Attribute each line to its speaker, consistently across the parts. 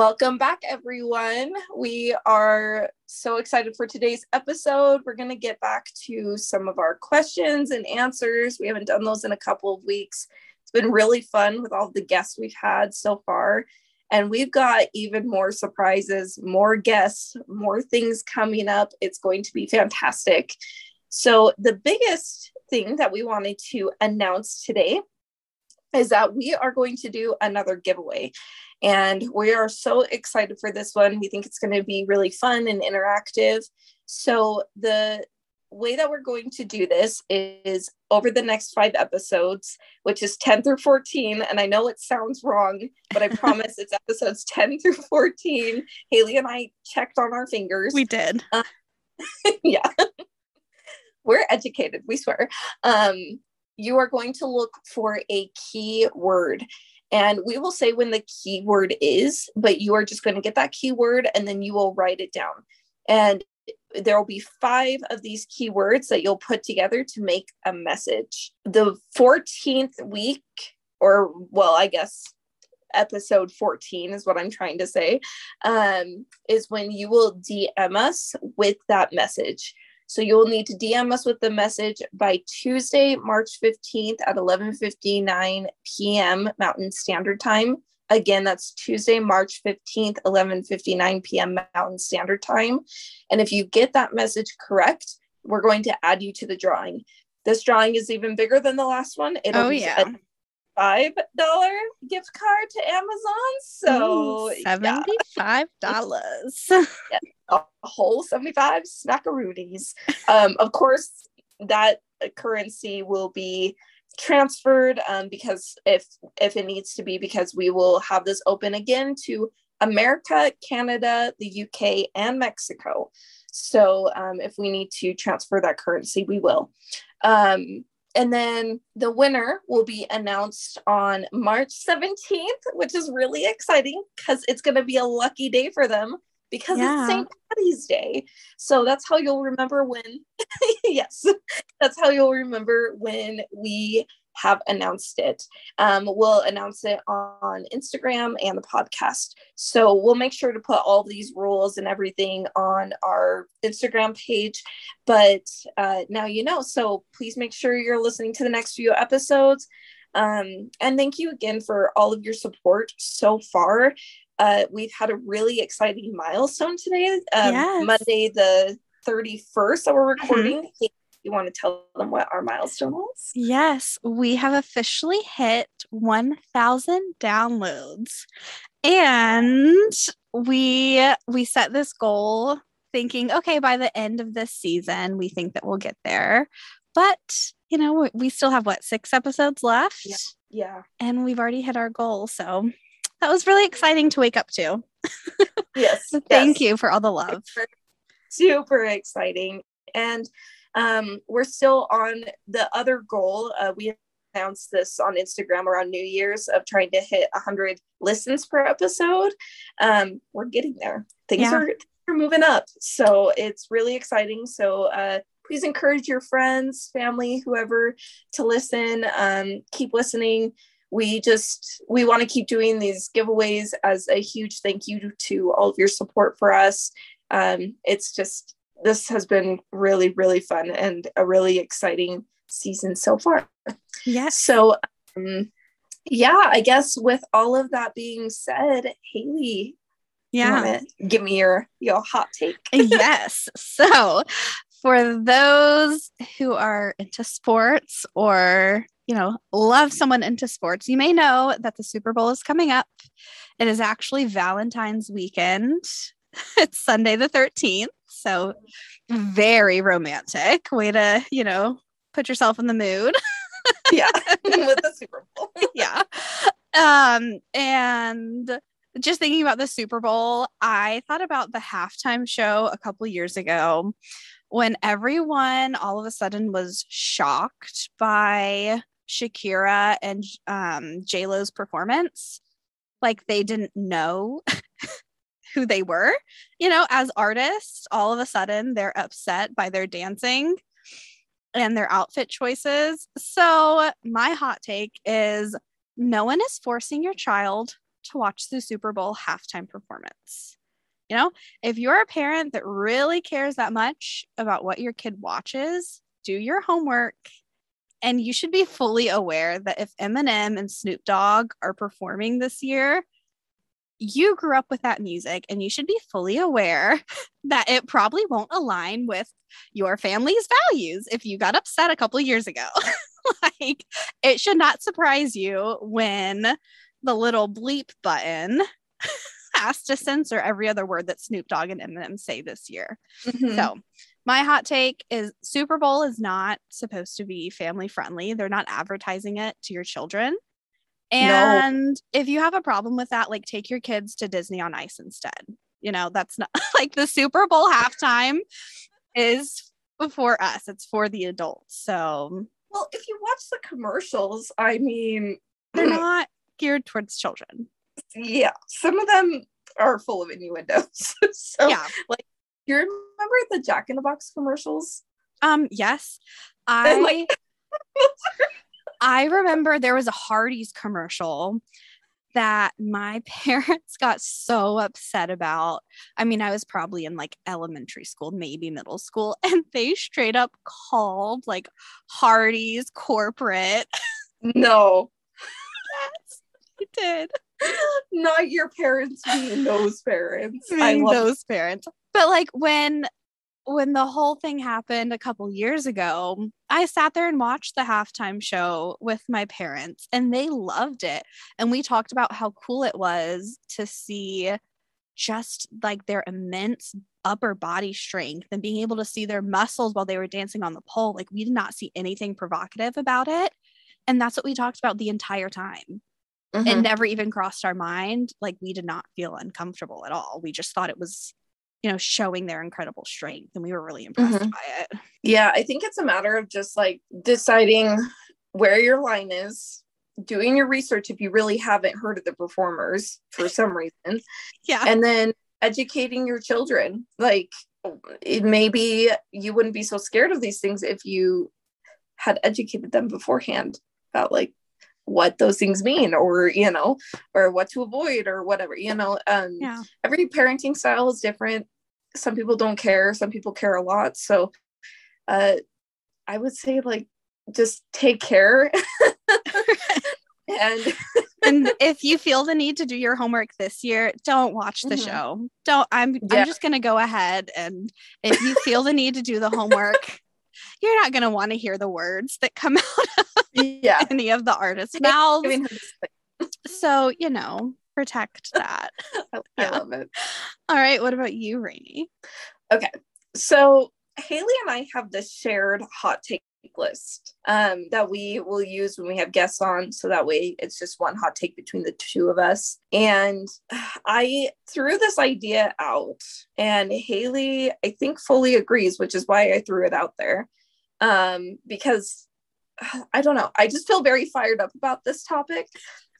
Speaker 1: Welcome back, everyone. We are so excited for today's episode. We're going to get back to some of our questions and answers. We haven't done those in a couple of weeks. It's been really fun with all the guests we've had so far. And we've got even more surprises, more guests, more things coming up. It's going to be fantastic. So, the biggest thing that we wanted to announce today is that we are going to do another giveaway. And we are so excited for this one. We think it's going to be really fun and interactive. So, the way that we're going to do this is over the next five episodes, which is 10 through 14. And I know it sounds wrong, but I promise it's episodes 10 through 14. Haley and I checked on our fingers.
Speaker 2: We did. Uh,
Speaker 1: yeah. we're educated, we swear. Um, you are going to look for a key word. And we will say when the keyword is, but you are just going to get that keyword and then you will write it down. And there will be five of these keywords that you'll put together to make a message. The 14th week, or well, I guess episode 14 is what I'm trying to say, um, is when you will DM us with that message. So you'll need to DM us with the message by Tuesday, March 15th at 11:59 p.m. Mountain Standard Time. Again, that's Tuesday, March 15th, 11:59 p.m. Mountain Standard Time. And if you get that message correct, we're going to add you to the drawing. This drawing is even bigger than the last one.
Speaker 2: It'll oh, yeah.
Speaker 1: be $75 gift card to Amazon. So
Speaker 2: $75. Yeah.
Speaker 1: yeah. A whole 75 smackaroonies. um, of course, that currency will be transferred um, because if if it needs to be because we will have this open again to america canada the uk and mexico so um, if we need to transfer that currency we will um, and then the winner will be announced on March 17th, which is really exciting because it's going to be a lucky day for them because yeah. it's St. Patty's Day. So that's how you'll remember when, yes, that's how you'll remember when we have announced it. Um, we'll announce it on Instagram and the podcast. So we'll make sure to put all these rules and everything on our Instagram page. But uh, now you know. So please make sure you're listening to the next few episodes. Um, and thank you again for all of your support so far. Uh, we've had a really exciting milestone today, um, yes. Monday the 31st that we're mm-hmm. recording. Mm-hmm you want to tell them what our milestone was?
Speaker 2: Yes, we have officially hit 1,000 downloads. And we we set this goal thinking, okay, by the end of this season, we think that we'll get there. But, you know, we still have what, six episodes left?
Speaker 1: Yeah. yeah.
Speaker 2: And we've already hit our goal. So that was really exciting to wake up to.
Speaker 1: Yes.
Speaker 2: Thank
Speaker 1: yes.
Speaker 2: you for all the love.
Speaker 1: Super exciting. And um, we're still on the other goal. Uh, we announced this on Instagram around New Year's of trying to hit 100 listens per episode. Um, we're getting there. Things yeah. are, are moving up. So it's really exciting. So uh, please encourage your friends, family, whoever to listen. Um, keep listening. We just we want to keep doing these giveaways as a huge thank you to all of your support for us. Um, it's just this has been really, really fun and a really exciting season so far.
Speaker 2: Yes.
Speaker 1: So, um, yeah, I guess with all of that being said, Haley,
Speaker 2: yeah,
Speaker 1: give me your your hot take.
Speaker 2: yes. So, for those who are into sports or you know love someone into sports, you may know that the Super Bowl is coming up. It is actually Valentine's weekend. It's Sunday the 13th. So very romantic way to, you know, put yourself in the mood.
Speaker 1: yeah, with the Super Bowl.
Speaker 2: yeah. Um, and just thinking about the Super Bowl, I thought about the halftime show a couple years ago when everyone all of a sudden was shocked by Shakira and um, J Lo's performance. Like they didn't know who they were. You know, as artists, all of a sudden they're upset by their dancing and their outfit choices. So, my hot take is no one is forcing your child to watch the Super Bowl halftime performance. You know, if you're a parent that really cares that much about what your kid watches, do your homework. And you should be fully aware that if Eminem and Snoop Dogg are performing this year, you grew up with that music and you should be fully aware that it probably won't align with your family's values if you got upset a couple years ago. like it should not surprise you when the little bleep button has to censor every other word that Snoop Dogg and Eminem say this year. Mm-hmm. So, my hot take is Super Bowl is not supposed to be family friendly. They're not advertising it to your children. And no. if you have a problem with that, like take your kids to Disney on Ice instead. You know, that's not like the Super Bowl halftime is for us, it's for the adults. So,
Speaker 1: well, if you watch the commercials, I mean,
Speaker 2: they're not geared towards children.
Speaker 1: Yeah, some of them are full of innuendos. so, yeah, like, you remember the Jack in the Box commercials?
Speaker 2: Um, yes, I. Like, I remember there was a Hardee's commercial that my parents got so upset about. I mean, I was probably in like elementary school, maybe middle school, and they straight up called like Hardee's corporate.
Speaker 1: No.
Speaker 2: yes, they did.
Speaker 1: Not your parents being those parents.
Speaker 2: I love those parents. But like when when the whole thing happened a couple years ago, I sat there and watched the halftime show with my parents and they loved it. And we talked about how cool it was to see just like their immense upper body strength and being able to see their muscles while they were dancing on the pole. Like we did not see anything provocative about it. And that's what we talked about the entire time. Mm-hmm. It never even crossed our mind. Like we did not feel uncomfortable at all. We just thought it was you know, showing their incredible strength. And we were really impressed mm-hmm. by it.
Speaker 1: Yeah, I think it's a matter of just like deciding where your line is, doing your research if you really haven't heard of the performers for some reason.
Speaker 2: yeah.
Speaker 1: And then educating your children. Like it maybe you wouldn't be so scared of these things if you had educated them beforehand about like what those things mean or you know or what to avoid or whatever you know um yeah. every parenting style is different some people don't care some people care a lot so uh i would say like just take care and
Speaker 2: and if you feel the need to do your homework this year don't watch the mm-hmm. show don't i'm yeah. i'm just going to go ahead and if you feel the need to do the homework you're not going to want to hear the words that come out of yeah. any of the artists' mouths. so, you know, protect that.
Speaker 1: I, yeah. love it.
Speaker 2: All right. What about you, Rainy?
Speaker 1: Okay. So, Haley and I have this shared hot take list um, that we will use when we have guests on. So that way it's just one hot take between the two of us. And I threw this idea out, and Haley, I think, fully agrees, which is why I threw it out there. Um, because I don't know, I just feel very fired up about this topic.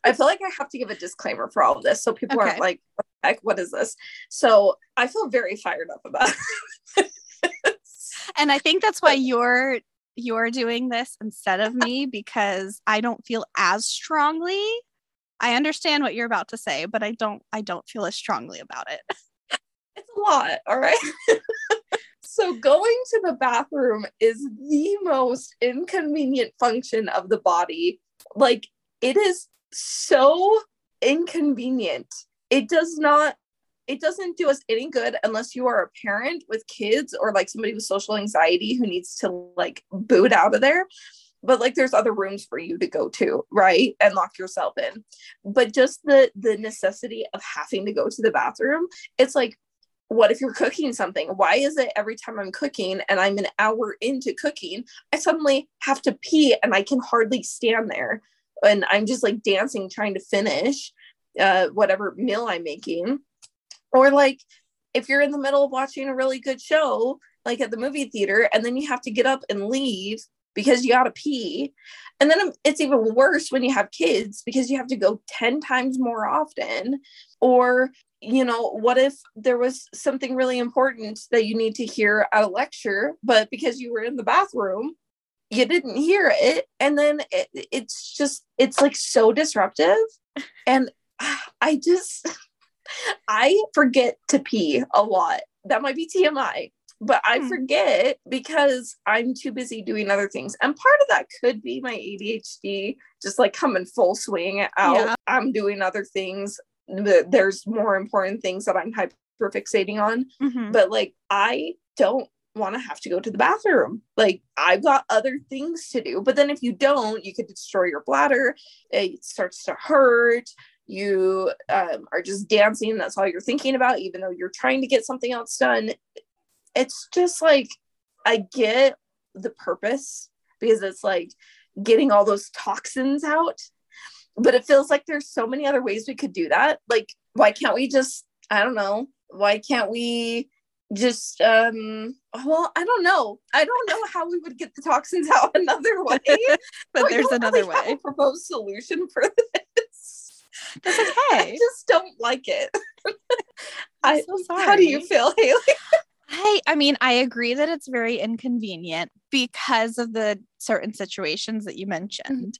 Speaker 1: I feel like I have to give a disclaimer for all of this so people okay. aren't like, what heck, what is this? So I feel very fired up about it.
Speaker 2: and I think that's why you're you're doing this instead of me because I don't feel as strongly. I understand what you're about to say, but I don't I don't feel as strongly about it.
Speaker 1: It's a lot, all right? so going to the bathroom is the most inconvenient function of the body. Like it is so inconvenient. It does not it doesn't do us any good unless you are a parent with kids or like somebody with social anxiety who needs to like boot out of there but like there's other rooms for you to go to right and lock yourself in but just the the necessity of having to go to the bathroom it's like what if you're cooking something why is it every time i'm cooking and i'm an hour into cooking i suddenly have to pee and i can hardly stand there and i'm just like dancing trying to finish uh, whatever meal i'm making or like if you're in the middle of watching a really good show, like at the movie theater, and then you have to get up and leave because you got to pee. And then it's even worse when you have kids because you have to go 10 times more often. Or, you know, what if there was something really important that you need to hear at a lecture, but because you were in the bathroom, you didn't hear it. And then it, it's just, it's like so disruptive. And I just I forget to pee a lot. That might be TMI, but I
Speaker 2: Hmm.
Speaker 1: forget because I'm too busy doing other things. And part of that could be my ADHD just like coming full swing out.
Speaker 2: Yeah.
Speaker 1: I'm doing other things. Th- There's more important things that I'm hyper fixating on.
Speaker 2: Mhm.
Speaker 1: But like, I don't want to have to go to the bathroom. Like, I've got other things to do. But then if you don't, you could destroy your bladder. It starts to hurt. You um, are just dancing. That's all you're thinking about, even though you're trying to get something else done. It's just like, I get the purpose because it's like getting all those toxins out. But it feels like there's so many other ways we could do that. Like, why can't we just, I don't know, why can't we just um well i don't know i don't know how we would get the toxins out another way
Speaker 2: but there's
Speaker 1: don't
Speaker 2: another
Speaker 1: really
Speaker 2: way.
Speaker 1: a proposed solution for this
Speaker 2: That's okay i
Speaker 1: just don't like it i
Speaker 2: so sorry.
Speaker 1: how do you feel haley
Speaker 2: I I mean, I agree that it's very inconvenient because of the certain situations that you mentioned.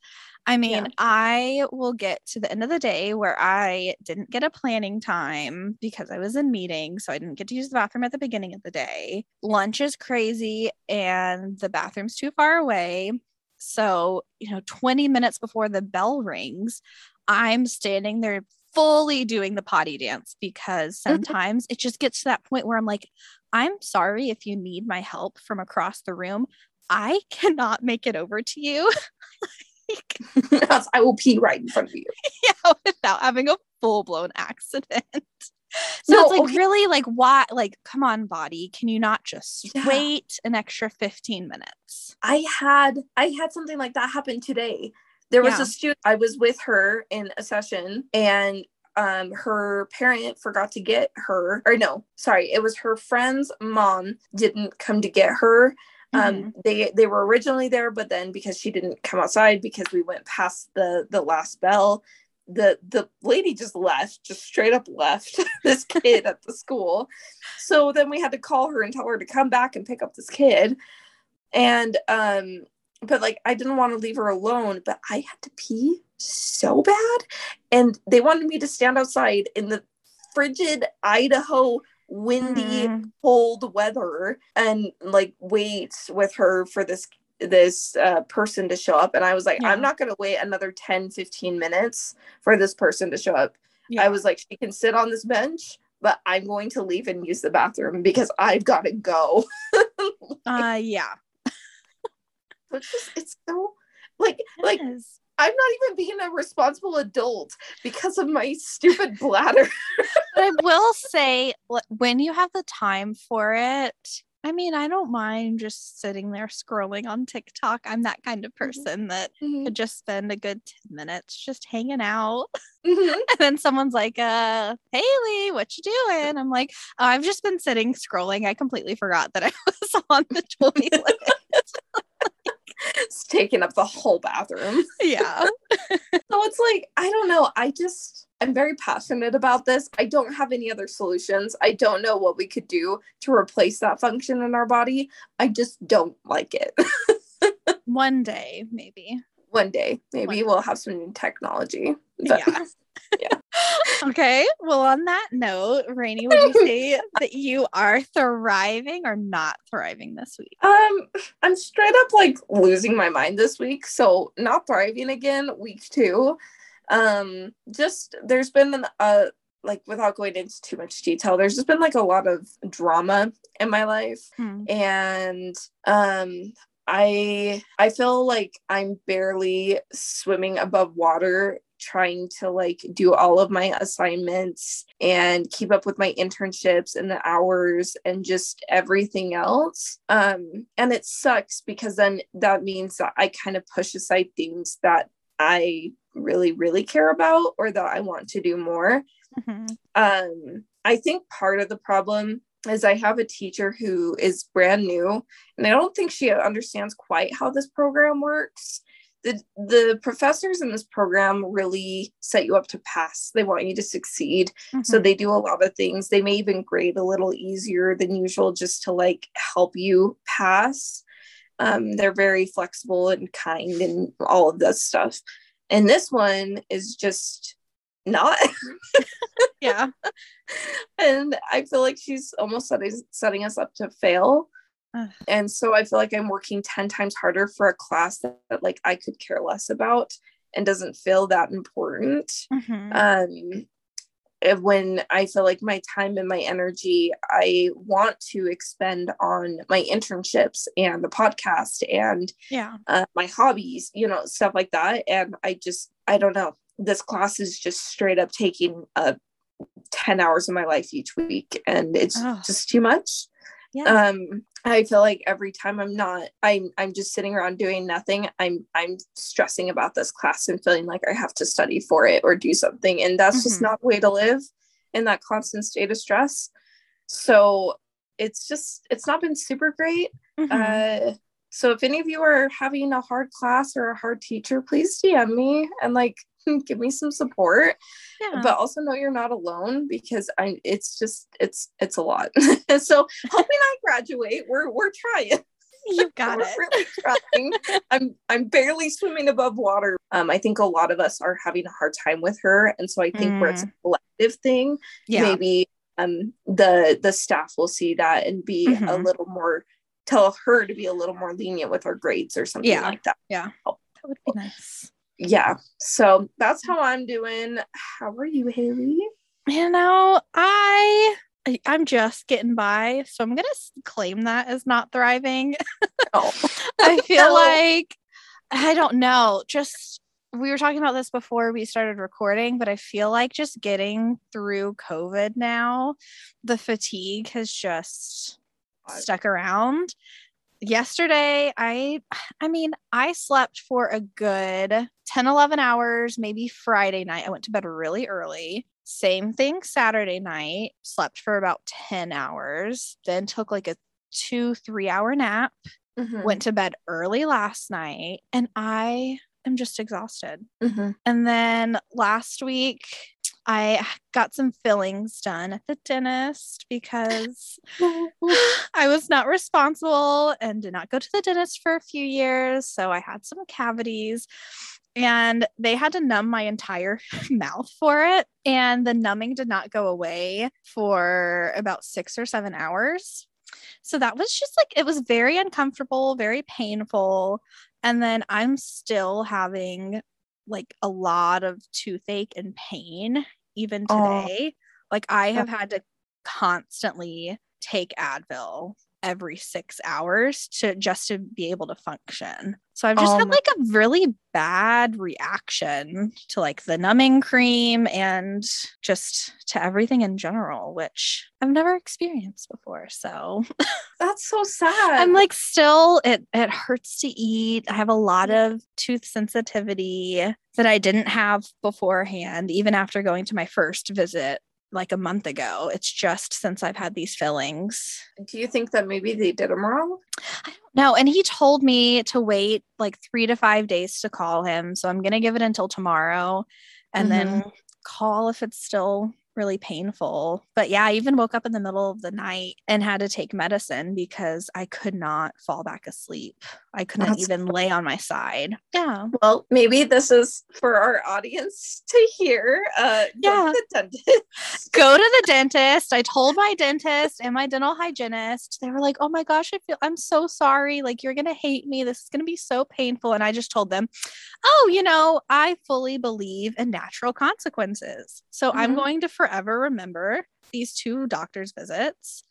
Speaker 2: I mean,
Speaker 1: Yeah.
Speaker 2: I will get to the end of the day where I didn't get a planning time because I was in meetings, so I didn't get to use the bathroom at the beginning of the day. Lunch is crazy and the bathroom's too far away. So, you know, 20 minutes before the bell rings, I'm standing there fully doing the potty dance because mm-hmm. sometimes it just gets to that point where I'm like, I'm sorry if you need my help from across the room. I cannot make it over to you. Like,
Speaker 1: I will pee right in front of you
Speaker 2: yeah, without having a full blown accident. So
Speaker 1: No,
Speaker 2: it's like
Speaker 1: okay.
Speaker 2: really like why like come on body, can you not just
Speaker 1: Yeah.
Speaker 2: wait an extra 15 minutes?
Speaker 1: I had I had something like that happen today. There was
Speaker 2: Yeah.
Speaker 1: a student I was with her in a session and um her parent forgot to get her or no, sorry, it was her friend's mom didn't come to get her. Um
Speaker 2: Mhm.
Speaker 1: they they were originally there but then because she didn't come outside because we went past the the last bell the the lady just left just straight up left this kid at the school. So then we had to call her and tell her to come back and pick up this kid. And um but like i didn't want to leave her alone but i had to pee so bad. And they wanted me to stand outside in the frigid idaho windy
Speaker 2: Mhm.
Speaker 1: cold weather and like wait with her for this this uh, person to show up and i was like
Speaker 2: Yeah.
Speaker 1: i'm not going to wait another 10 15 minutes for this person to show up
Speaker 2: Yeah.
Speaker 1: i was like she can sit on this bench but i'm going to leave and use the bathroom because i've got to go
Speaker 2: uh yeah.
Speaker 1: It's just it's so like like. I'm not even being a responsible adult because of my stupid bladder
Speaker 2: but I will say, when you have the time for it, I mean, I don't mind just sitting there scrolling on TikTok. I'm that kind of person that could just spend a good 10 minutes just hanging out.
Speaker 1: Mhm.
Speaker 2: And then someone's like, uh, Haley, what you doing? I'm like, "Oh, I've just been sitting scrolling. I completely forgot that I was on the toilet.
Speaker 1: It's taking up the whole bathroom
Speaker 2: yeah.
Speaker 1: So it's like, I don't know. I just, I'm very passionate about this. I don't have any other solutions. I don't know what we could do to replace that function in our body. I just don't like it.
Speaker 2: One day, maybe.
Speaker 1: One day, maybe
Speaker 2: One
Speaker 1: we'll have some new technology. But
Speaker 2: Yeah. Okay. Well, on that note, Rainy, would you say that you are thriving or not thriving this week?
Speaker 1: um, I'm straight up like losing my mind this week. So not thriving again, week two. Um, just there's been an uh like without going into too much detail, there's just been like a lot of drama in my life.
Speaker 2: Hmm.
Speaker 1: and um i i feel like i'm barely swimming above water trying to like do all of my assignments and keep up with my internships and the hours and just everything else. Um and it sucks because then that means that i kind of push aside things that i really really care about or that i want to do more.
Speaker 2: Mhm.
Speaker 1: um i think part of the problem is i have a teacher who is brand new and i don't think she understands quite how this program works the the professors in this program really set you up to pass they want you to succeed so
Speaker 2: Mhm.
Speaker 1: they do a lot of things they may even grade a little easier than usual just to like help you pass um, they're very flexible and kind and all of that stuff and this one is just not.
Speaker 2: Yeah.
Speaker 1: and I feel like she's almost setting, setting us up to fail.
Speaker 2: Ugh.
Speaker 1: And so I feel like I'm working 10 times harder for a class that, that like I could care less about and doesn't feel that important.
Speaker 2: Mhm.
Speaker 1: Um when I feel like my time and my energy I want to expend on my internships and the podcast and
Speaker 2: yeah.
Speaker 1: uh, my hobbies, you know, stuff like that. And I just, I don't know. This class is just straight up taking uh, 10 hours of my life each week. And it's just too much.
Speaker 2: Yeah.
Speaker 1: Um, I feel like every time I'm not, I'm, I'm just sitting around doing nothing. I'm, I'm stressing about this class and feeling like I have to study for it or do something. And that's just
Speaker 2: Mhm.
Speaker 1: not the way to live in that constant state of stress. So it's just, it's not been super great.
Speaker 2: Mhm.
Speaker 1: Uh, so if any of you are having a hard class or a hard teacher, please DM me and like give me some support.
Speaker 2: yeah.
Speaker 1: But also know you're not alone because I it's just it's it's a lot. so hoping I graduate. We're we're trying.
Speaker 2: You've got
Speaker 1: we're
Speaker 2: it.
Speaker 1: really trying. I'm I'm barely swimming above water. Um, I think a lot of us are having a hard time with her, and so I think where it's a collective thing,
Speaker 2: Yeah.
Speaker 1: maybe um the the staff will see that and be a
Speaker 2: Mhm.
Speaker 1: little more tell her to be a little more lenient with her grades or something
Speaker 2: Yeah.
Speaker 1: like that Yeah.
Speaker 2: That would be nice.
Speaker 1: Yeah so that's how i'm doing how are you haley
Speaker 2: You know, I I'm just getting by, so I'm gonna claim that as not thriving.
Speaker 1: oh
Speaker 2: I feel
Speaker 1: No.
Speaker 2: like I don't know. Just we were talking about this before we started recording, but I feel like just getting through COVID now, the fatigue has just stuck around. Yesterday, I I mean, I slept for a good 10 11 hours, maybe Friday night. I went to bed really early. Same thing Saturday night, slept for about 10 hours, then took like a 2 3 hour nap
Speaker 1: Mhm,
Speaker 2: went to bed early last night and I am just exhausted.
Speaker 1: mhm.
Speaker 2: And then last week, I got some fillings done at the dentist because I was not responsible and did not go to the dentist for a few years. So I had some cavities and they had to numb my entire mouth for it. And the numbing did not go away for about six or seven hours. So that was just like, it was very uncomfortable, very painful. And then I'm still having like a lot of toothache and pain even
Speaker 1: Aw.
Speaker 2: today. Like I have had to constantly take Advil every six hours to just to be able to function. So I've just
Speaker 1: Oh
Speaker 2: had like a really bad reaction to like the numbing cream and just to everything in general, which I've never experienced before. So
Speaker 1: that's so sad
Speaker 2: I'm like still it it hurts to eat. I have a lot mm. of tooth sensitivity that I didn't have beforehand, even after going to my first visit like a month ago. It's just since I've had these fillings.
Speaker 1: do you think that maybe they did them wrong
Speaker 2: I don't know. And he told me to wait like three to five days to call him. So I'm gonna give it until tomorrow and then mm-hmm. call if it's still really painful. But yeah, I even woke up in the middle of the night and had to take medicine because I could not fall back asleep. I couldn't
Speaker 1: That's-
Speaker 2: even lay on my side. Yeah.
Speaker 1: well maybe this is for our audience to hear uh go
Speaker 2: Yeah.
Speaker 1: to the dentist
Speaker 2: Go to the dentist. I told my dentist and my dental hygienist. They were like, "Oh my gosh, I feel I'm so sorry. Like you're going to hate me. This is going to be so painful." And I just told them, "Oh, you know, I fully believe in natural consequences. So I'm
Speaker 1: Mhm.
Speaker 2: going to forever remember these two doctor's visits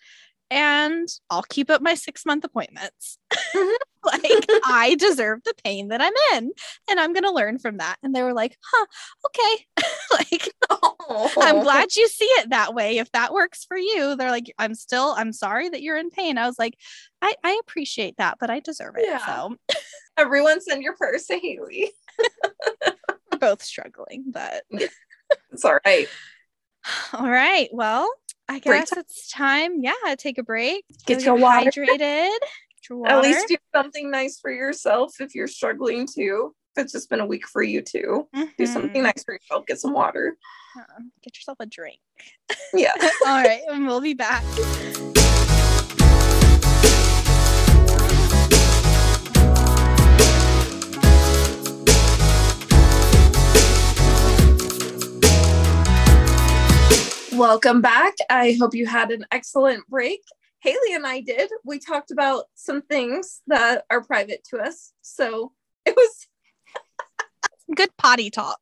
Speaker 2: and I'll keep up my 6-month appointments."
Speaker 1: Mhm.
Speaker 2: like I deserve the pain that I'm in and I'm going to learn from that. And they were like, "Huh, okay." like I'm
Speaker 1: Oh.
Speaker 2: glad you see it that way. If that works for you, they're like, I'm still, I'm sorry that you're in pain. I was like, I, I appreciate that, but I deserve it.
Speaker 1: Yeah.
Speaker 2: So
Speaker 1: everyone send your purse to haley
Speaker 2: we're both struggling, but
Speaker 1: it's all right
Speaker 2: all right. Well, I
Speaker 1: Break
Speaker 2: guess it's time. Yeah, take a break.
Speaker 1: Get your water.
Speaker 2: hydrated. Get your
Speaker 1: at least do something nice for yourself if you're struggling too if it's just been a week for you too do something
Speaker 2: Mhm.
Speaker 1: nice for yourself get some water
Speaker 2: Uh, Get yourself a drink.
Speaker 1: yeah
Speaker 2: all right, and we'll be back.
Speaker 1: Welcome back. I hope you had an excellent break. Haley and I did. We talked about some things that are private to us. So it was
Speaker 2: good potty talk.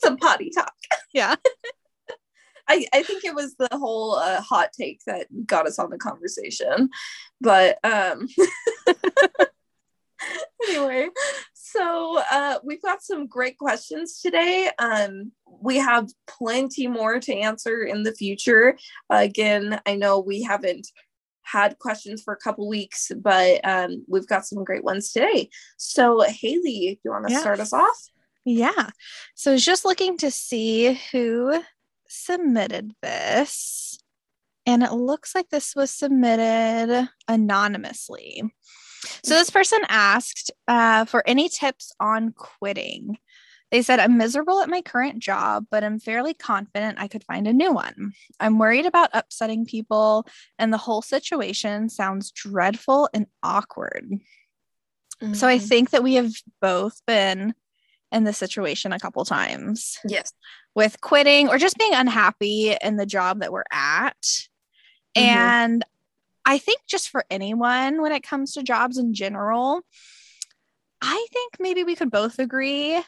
Speaker 1: Some potty talk.
Speaker 2: Yeah.
Speaker 1: I, I think it was the whole uh, hot take that got us on the conversation. But um anyway, so uh, we've got some great questions today. Um, we have plenty more to answer in the future. Uh, again, I know we haven't had questions for a couple weeks, but um, we've got some great ones today. So, Haley, do you want to yes. start us off?
Speaker 2: Yeah. So, I was just looking to see who submitted this. And it looks like this was submitted anonymously. So this person asked uh, for any tips on quitting. They said, I'm miserable at my current job, but I'm fairly confident I could find a new one. I'm worried about upsetting people, and the whole situation sounds dreadful and awkward. Mm-hmm. So I mm-hmm. think that we have both been in this situation a couple times.
Speaker 1: Yes.
Speaker 2: With quitting or just being unhappy in the job that we're at. Mm-hmm. And I think just for anyone when it comes to jobs in general, I think maybe we could both agree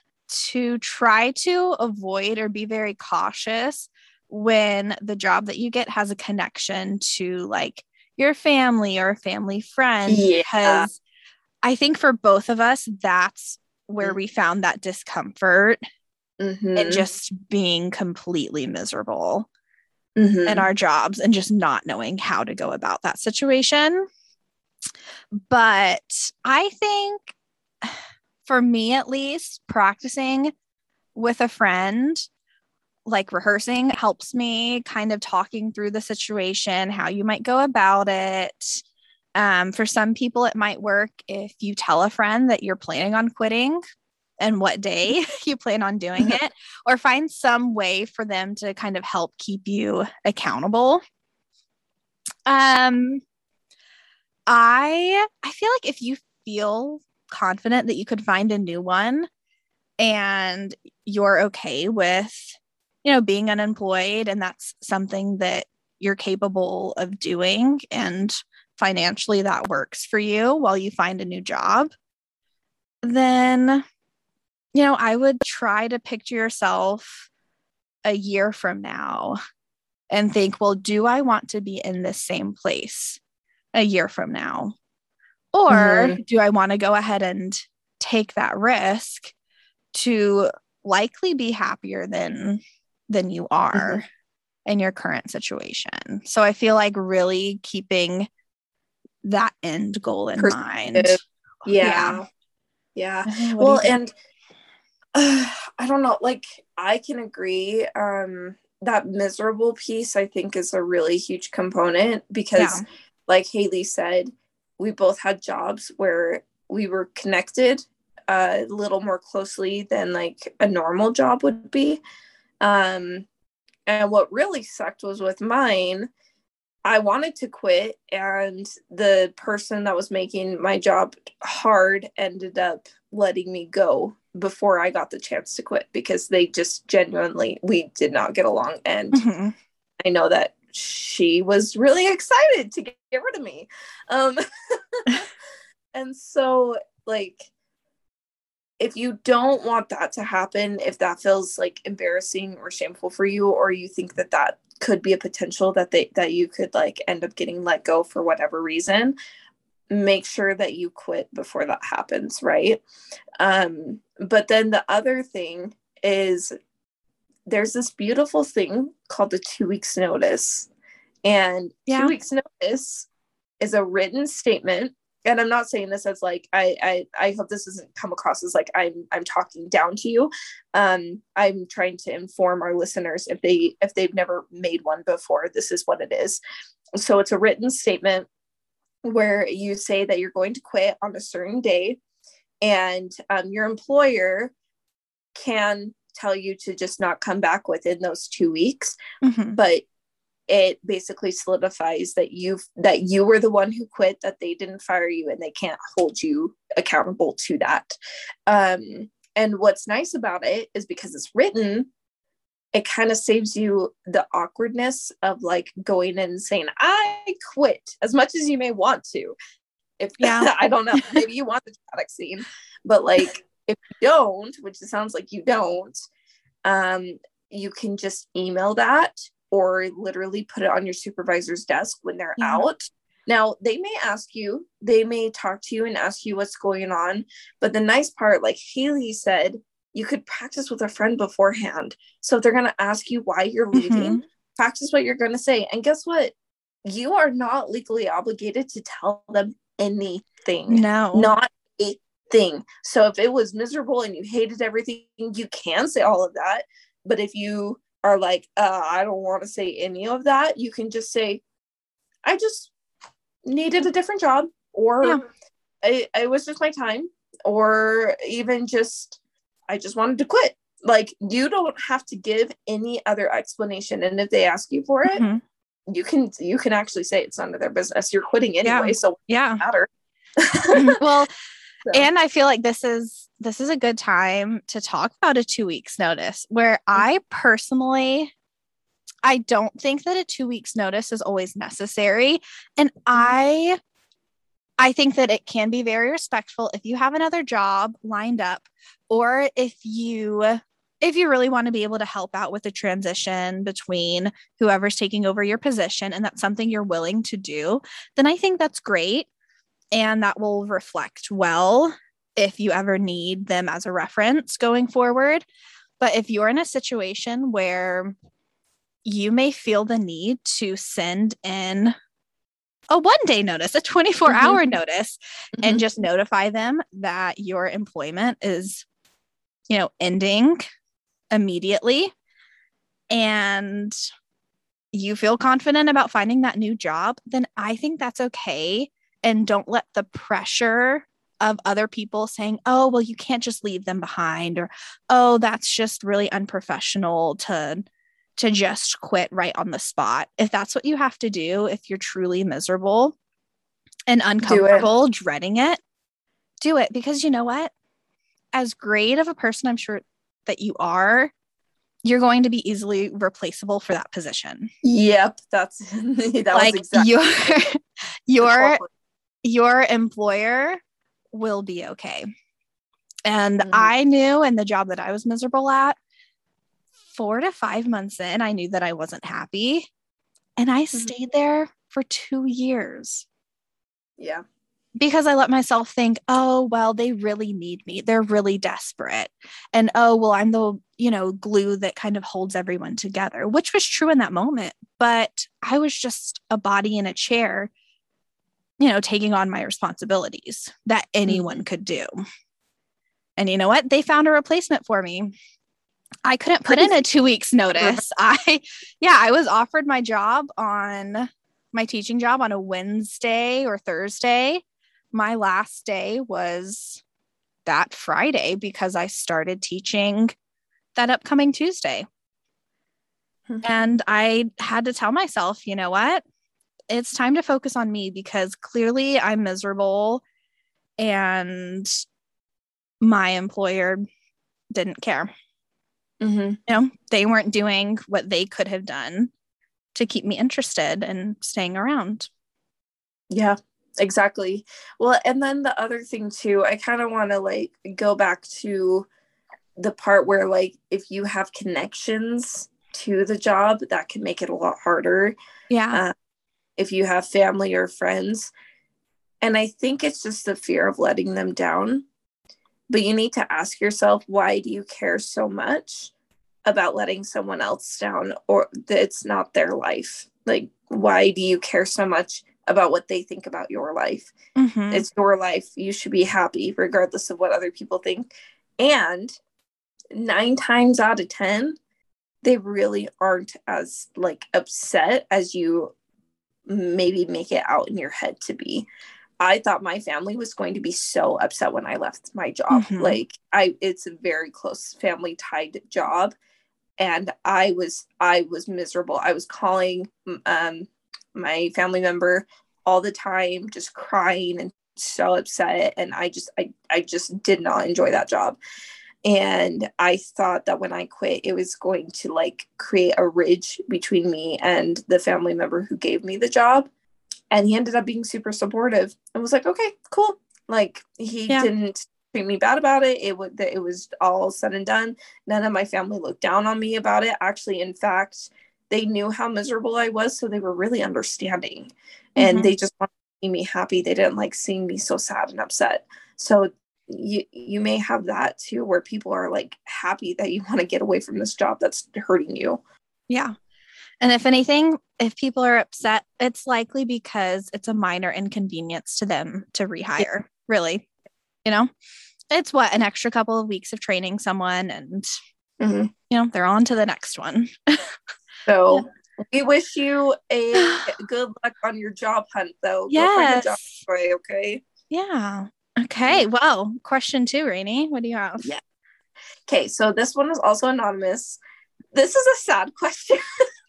Speaker 2: to try to avoid or be very cautious when the job that you get has a connection to like your family or a family friend yeah. because I think for both of us that's where mm-hmm. we found that discomfort mm-hmm. and just being completely miserable mm-hmm. in our jobs and just not knowing how to go about that situation. But I think for me at least, practicing with a friend, like rehearsing, helps me kind of talking through the situation, how you might go about it. Um, for some people, it might work if you tell a friend that you're planning on quitting and what day you plan on doing it, or find some way for them to kind of help keep you accountable. Um, I I feel like if you feel confident that you could find a new one and you're okay with you know being unemployed and that's something that you're capable of doing and financially that works for you while you find a new job then you know, I would try to picture yourself a year from now and think, well, do I want to be in this same place a year from now? Or mm-hmm. do I want to go ahead and take that risk to likely be happier than than you are mm-hmm. in your current situation? So I feel like really keeping that end goal in mind.
Speaker 1: Yeah. Yeah. yeah. Well, and uh, I don't know. Like I can agree. Um, that miserable piece I think is a really huge component because, yeah. like Haley said, we both had jobs where we were connected a little more closely than like a normal job would be. Um, and what really sucked was with mine. I wanted to quit, and the person that was making my job hard ended up letting me go before I got the chance to quit because they just genuinely we did not get along and mm-hmm. I know that she was really excited to get, get rid of me. Um and so like if you don't want that to happen, if that feels like embarrassing or shameful for you or you think that that could be a potential that they that you could like end up getting let go for whatever reason, make sure that you quit before that happens, right? Um, but then the other thing is there's this beautiful thing called the two weeks notice. And yeah. two weeks notice is a written statement. And I'm not saying this as like I, I I hope this doesn't come across as like I'm I'm talking down to you. Um, I'm trying to inform our listeners if they if they've never made one before, this is what it is. So it's a written statement where you say that you're going to quit on a certain day and um, your employer can tell you to just not come back within those two weeks mm-hmm. but it basically solidifies that you that you were the one who quit that they didn't fire you and they can't hold you accountable to that. Um, and what's nice about it is because it's written it kind of saves you the awkwardness of like going in and saying i quit as much as you may want to. If yeah. I don't know maybe you want the dramatic scene but like if you don't which it sounds like you don't um you can just email that or literally put it on your supervisor's desk when they're yeah. out now they may ask you they may talk to you and ask you what's going on but the nice part like haley said you could practice with a friend beforehand. So if they're going to ask you why you're leaving, mm-hmm. practice what you're going to say. And guess what? You are not legally obligated to tell them anything.
Speaker 2: No.
Speaker 1: Not a thing. So if it was miserable and you hated everything, you can say all of that. But if you are like, uh, I don't want to say any of that, you can just say, I just needed a different job, or yeah. it, it was just my time, or even just I just wanted to quit. Like you don't have to give any other explanation. And if they ask you for it, mm-hmm. you can you can actually say it's none of their business. You're quitting anyway,
Speaker 2: yeah.
Speaker 1: so
Speaker 2: yeah,
Speaker 1: matter.
Speaker 2: well, so. and I feel like this is this is a good time to talk about a two weeks notice where mm-hmm. I personally I don't think that a two weeks notice is always necessary. And mm-hmm. I I think that it can be very respectful if you have another job lined up or if you if you really want to be able to help out with the transition between whoever's taking over your position and that's something you're willing to do, then I think that's great. And that will reflect well if you ever need them as a reference going forward. But if you're in a situation where you may feel the need to send in a one day notice, a 24 hour mm-hmm. notice, mm-hmm. and just notify them that your employment is, you know, ending immediately. And you feel confident about finding that new job, then I think that's okay. And don't let the pressure of other people saying, oh, well, you can't just leave them behind, or oh, that's just really unprofessional to to just quit right on the spot. If that's what you have to do, if you're truly miserable and uncomfortable, it. dreading it, do it because you know what? As great of a person I'm sure that you are, you're going to be easily replaceable for that position.
Speaker 1: Yep, that's that
Speaker 2: like exactly your your your employer will be okay. And mm-hmm. I knew in the job that I was miserable at, four to five months in, I knew that I wasn't happy. And I mm-hmm. stayed there for two years.
Speaker 1: Yeah.
Speaker 2: Because I let myself think, oh, well, they really need me. They're really desperate. And oh, well, I'm the, you know, glue that kind of holds everyone together, which was true in that moment. But I was just a body in a chair, you know, taking on my responsibilities that anyone mm-hmm. could do. And you know what? They found a replacement for me. I couldn't put in a two weeks notice. I, yeah, I was offered my job on my teaching job on a Wednesday or Thursday. My last day was that Friday because I started teaching that upcoming Tuesday. Mm-hmm. And I had to tell myself, you know what? It's time to focus on me because clearly I'm miserable and my employer didn't care. Mm-hmm. You know, they weren't doing what they could have done to keep me interested and staying around.
Speaker 1: Yeah, exactly. Well, and then the other thing too, I kind of want to like go back to the part where like if you have connections to the job, that can make it a lot harder.
Speaker 2: Yeah. Uh,
Speaker 1: if you have family or friends. And I think it's just the fear of letting them down. But you need to ask yourself why do you care so much about letting someone else down or that it's not their life? Like why do you care so much about what they think about your life? Mm-hmm. it's your life. You should be happy regardless of what other people think. And nine times out of ten they really aren't as like upset as you maybe make it out in your head to be I thought my family was going to be so upset when I left my job. Mm-hmm. Like I it's a very close family tied job and I was I was miserable. I was calling um my family member all the time just crying and so upset and I just I I just did not enjoy that job. And i thought that when i quit it was going to like create a ridge between me and the family member who gave me the job. And he ended up being super supportive and was like okay cool. Like he yeah. didn't treat me bad about it. It would it was all said and done. None of my family looked down on me about it. Actually in fact they knew how miserable i was so they were really understanding. Mm-hmm. and they just wanted to see me happy. They didn't like seeing me so sad and upset. So you you may have that too where people are like happy that you want to get away from this job that's hurting you
Speaker 2: yeah and if anything, if people are upset, it's likely because it's a minor inconvenience to them to rehire, yeah. really. You know, it's what an extra couple of weeks of training someone and, mm-hmm. you know, they're on to the next one.
Speaker 1: so yeah. we wish you a good luck on your job hunt, though.
Speaker 2: Yes. Job
Speaker 1: okay.
Speaker 2: Yeah. Okay. Well, question two, Rainy. What do you have?
Speaker 1: Yeah. Okay. So this one is also anonymous. This is a sad question.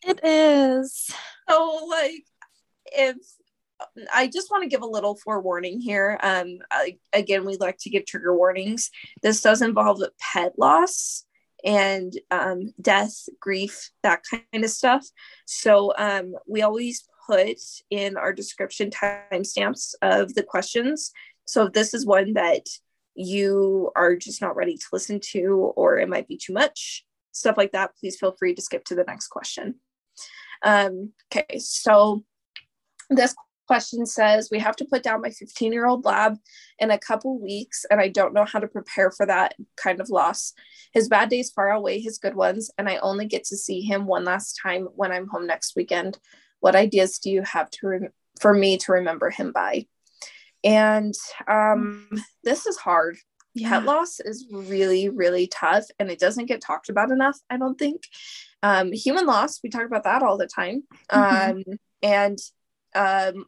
Speaker 2: It is.
Speaker 1: So, like, if I just want to give a little forewarning here. Um, I, again, we like to give trigger warnings. This does involve pet loss and um, death, grief, that kind of stuff. So um, we always put in our description timestamps of the questions. So if this is one that you are just not ready to listen to, or it might be too much, stuff like that, please feel free to skip to the next question. Um, okay, so this question says we have to put down my 15 year old lab in a couple weeks and i don't know how to prepare for that kind of loss. His bad days far outweigh his good ones and i only get to see him one last time when i'm home next weekend. What ideas do you have to re- for me to remember him by and um, this is hard yeah. pet loss is really really tough and it doesn't get talked about enough i don't think um, human loss, we talk about that all the time. Mm-hmm. Um, and um,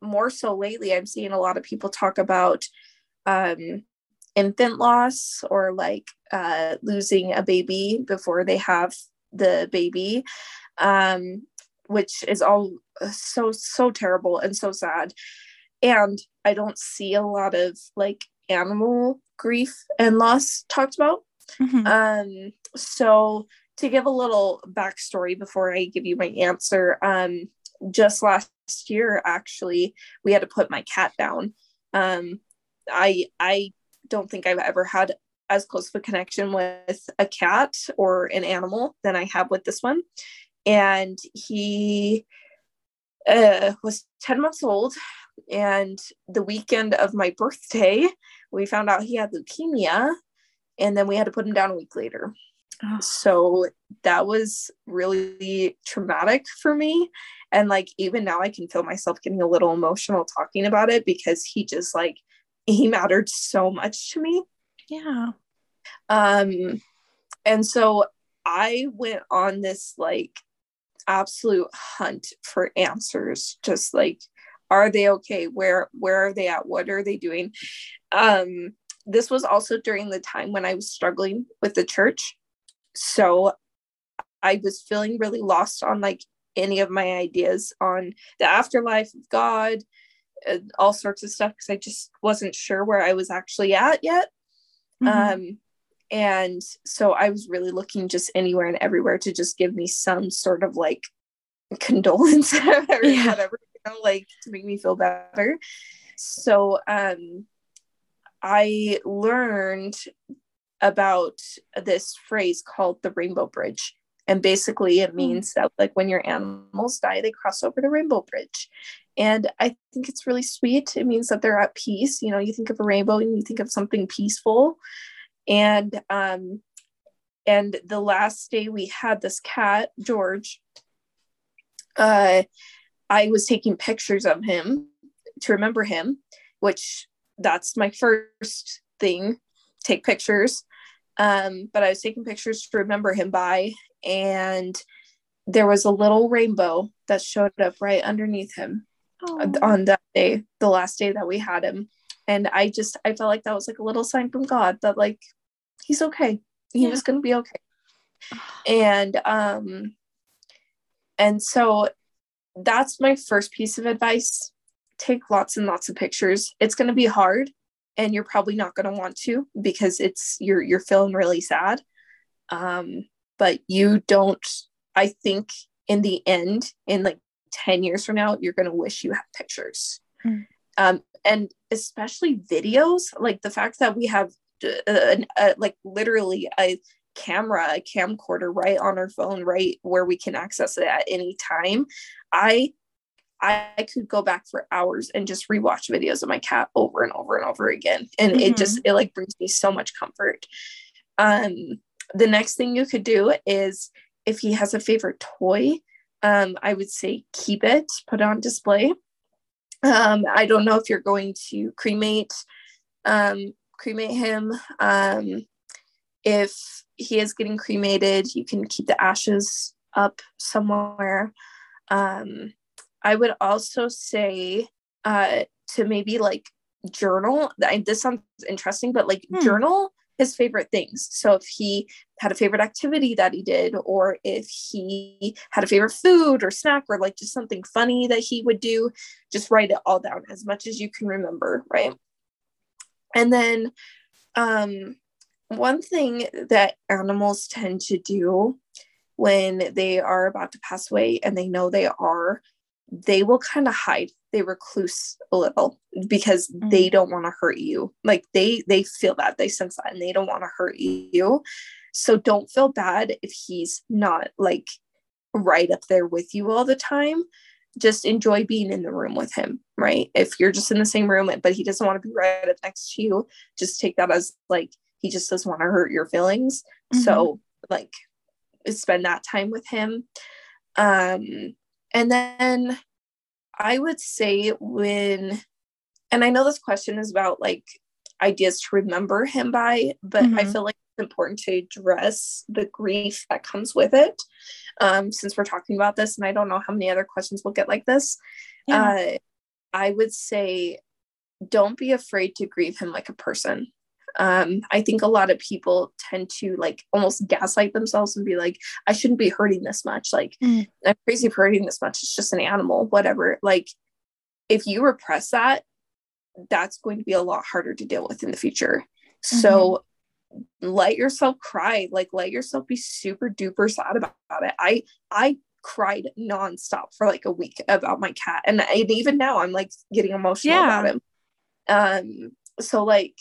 Speaker 1: more so lately, I'm seeing a lot of people talk about um, infant loss or like uh, losing a baby before they have the baby, um, which is all so, so terrible and so sad. And I don't see a lot of like animal grief and loss talked about. Mm-hmm. Um, so to give a little backstory before I give you my answer, um, just last year, actually, we had to put my cat down. Um, I I don't think I've ever had as close of a connection with a cat or an animal than I have with this one, and he uh, was ten months old. And the weekend of my birthday, we found out he had leukemia, and then we had to put him down a week later. So that was really traumatic for me. And like, even now, I can feel myself getting a little emotional talking about it because he just like, he mattered so much to me.
Speaker 2: Yeah.
Speaker 1: Um, and so I went on this like absolute hunt for answers, just like, are they okay? Where where are they at? What are they doing? Um, this was also during the time when I was struggling with the church so i was feeling really lost on like any of my ideas on the afterlife of god all sorts of stuff because i just wasn't sure where i was actually at yet mm-hmm. um and so i was really looking just anywhere and everywhere to just give me some sort of like condolence or yeah. whatever know, like to make me feel better. So um i learned about this phrase called the rainbow bridge. And basically it hmm. means that like when your animals die they cross over the rainbow bridge. And i think it's really sweet. It means that they're at peace. You know you think of a rainbow and you think of something peaceful. And um and the last day we had this cat george uh i was taking pictures of him to remember him which that's my first thing take pictures. Um, but I was taking pictures to remember him by, and there was a little rainbow that showed up right underneath him on that day, the last day that we had him. And I just, I felt like that was like a little sign from God that like he's okay. He yeah. was going to be okay. And, um, and so that's my first piece of advice. Take lots and lots of pictures. It's going to be hard and you're probably not going to want to because it's you're you're feeling really sad um but you don't i think in the end in like 10 years from now you're going to wish you had pictures mm. um and especially videos like the fact that we have uh, uh, like literally a camera a camcorder right on our phone right where we can access it at any time i I could go back for hours and just rewatch videos of my cat over and over and over again. And mm-hmm. it just, it like brings me so much comfort. Um, the next thing you could do is if he has a favorite toy, um, I would say keep it, put it on display. Um, I don't know if you're going to cremate, um, cremate him. Um, if he is getting cremated, you can keep the ashes up somewhere. Um, I would also say uh, to maybe like journal. I, this sounds interesting, but like hmm. journal his favorite things. So if he had a favorite activity that he did, or if he had a favorite food or snack, or like just something funny that he would do, just write it all down as much as you can remember, right? And then um, one thing that animals tend to do when they are about to pass away and they know they are they will kind of hide they recluse a little because mm-hmm. they don't want to hurt you. Like they they feel that they sense that and they don't want to hurt you. So don't feel bad if he's not like right up there with you all the time. Just enjoy being in the room with him right? If you're just in the same room but he doesn't want to be right up next to you just take that as like he just doesn't want to hurt your feelings mm-hmm. so like spend that time with him um and then I would say when, and I know this question is about like ideas to remember him by, but mm-hmm. I feel like it's important to address the grief that comes with it. Um, since we're talking about this, and I don't know how many other questions we'll get like this, yeah. uh, I would say don't be afraid to grieve him like a person um, I think a lot of people tend to like almost gaslight themselves and be like, I shouldn't be hurting this much. Like, mm. I'm crazy for hurting this much. It's just an animal, whatever. Like, if you repress that, that's going to be a lot harder to deal with in the future. Mm-hmm. So let yourself cry, like let yourself be super duper sad about it. I I cried nonstop for like a week about my cat. And, and even now I'm like getting emotional yeah. about him. Um so like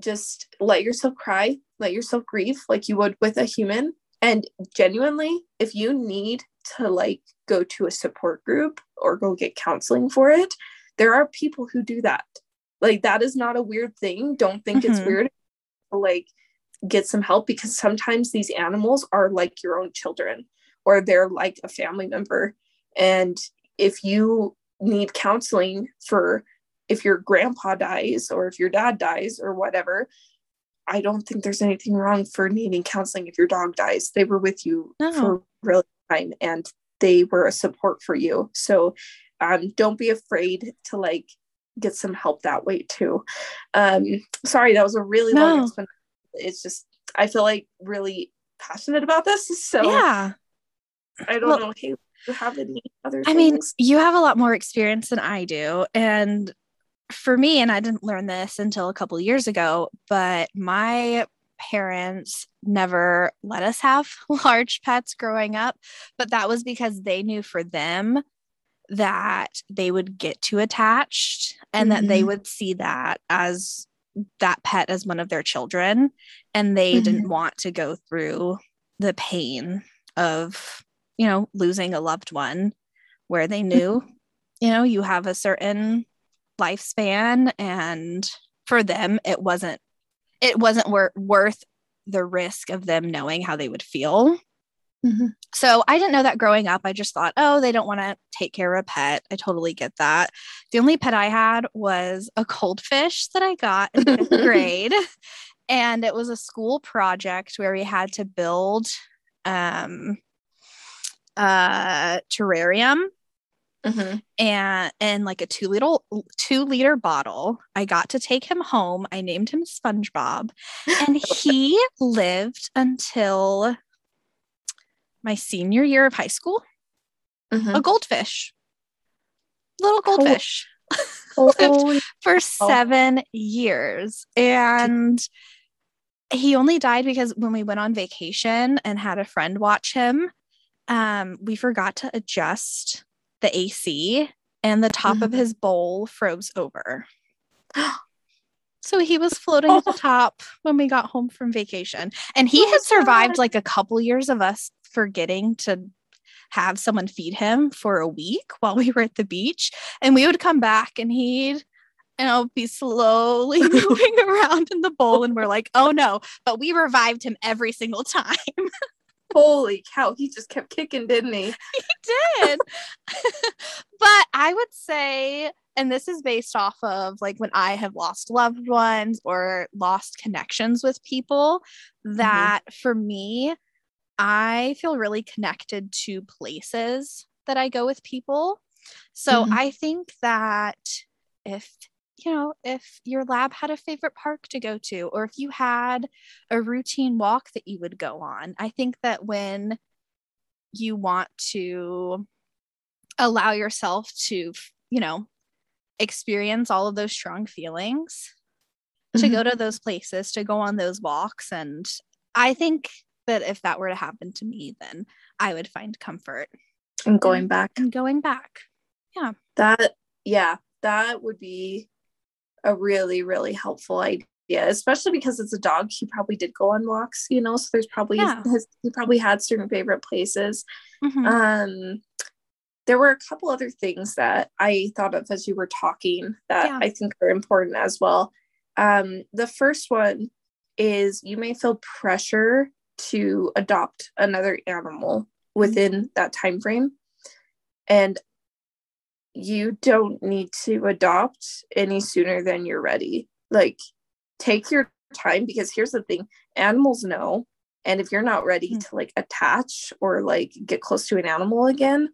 Speaker 1: just let yourself cry, let yourself grieve like you would with a human. And genuinely, if you need to like go to a support group or go get counseling for it, there are people who do that. Like that is not a weird thing. Don't think mm-hmm. it's weird to like get some help because sometimes these animals are like your own children or they're like a family member. And if you need counseling for if your grandpa dies or if your dad dies or whatever, I don't think there's anything wrong for needing counseling if your dog dies. They were with you no. for really time and they were a support for you. So um, don't be afraid to like get some help that way too. Um, sorry, that was a really no. long explanation. It's just I feel like really passionate about this. So
Speaker 2: yeah,
Speaker 1: I don't well, know. Hey, you have any other?
Speaker 2: I mean, you have a lot more experience than I do, and for me, and I didn't learn this until a couple years ago, but my parents never let us have large pets growing up, but that was because they knew for them that they would get too attached and mm-hmm. that they mm-hmm. would see that as that pet as one of their children and they mm-hmm. didn't want to go through the pain of you know losing a loved one where they knew you know you have a certain lifespan and for them it wasn't it wasn't wor- worth the risk of them knowing how they would feel. Mm-hmm. so i didn't know that growing up. I just thought oh they don't want to take care of a pet. I totally get that. The only pet i had was a goldfish that i got in fifth grade and it was a school project where we had to build um a terrarium Mm-hmm. and in like a two liter two liter bottle. I got to take him home. I named him SpongeBob, and he lived until my senior year of high school. Mm-hmm. A goldfish, little goldfish. lived for seven years. And he only died because when we went on vacation and had a friend watch him, um, we forgot to adjust the AC and the top mm-hmm. of his bowl froze over. So he was floating oh. at the top when we got home from vacation. And he oh, had survived God. like a couple years of us forgetting to have someone feed him for a week while we were at the beach. And we would come back and he'd and I'll be slowly moving around in the bowl. And we're like, oh no. But we revived him every single time.
Speaker 1: Holy cow, he just kept kicking, didn't he?
Speaker 2: He did. but I would say, and this is based off of like when I have lost loved ones or lost connections with people, mm-hmm. that mm-hmm. for me, I feel really connected to places that I go with people. So mm-hmm. I think that if you know, if your lab had a favorite park to go to, or if you had a routine walk that you would go on, I think that when you want to allow yourself to, you know, experience all of those strong feelings, mm-hmm. to go mm-hmm. to those places, to go on those walks. And I think that if that were to happen to me, then I would find comfort.
Speaker 1: And going back.
Speaker 2: And going back. Yeah.
Speaker 1: That, yeah, that would be a really, really helpful idea, especially because it's a dog. He probably did go on walks, you know, so there's probably, yeah. his, he probably had certain favorite places. Mm-hmm. Um, there were a couple other things that I thought of as you were talking that yeah. I think are important as well. Um, the first one is you may feel pressure to adopt another animal within mm-hmm. that time frame and you don't need to adopt any sooner than you're ready like take your time because here's the thing animals know and if you're not ready mm-hmm. to like attach or like get close to an animal again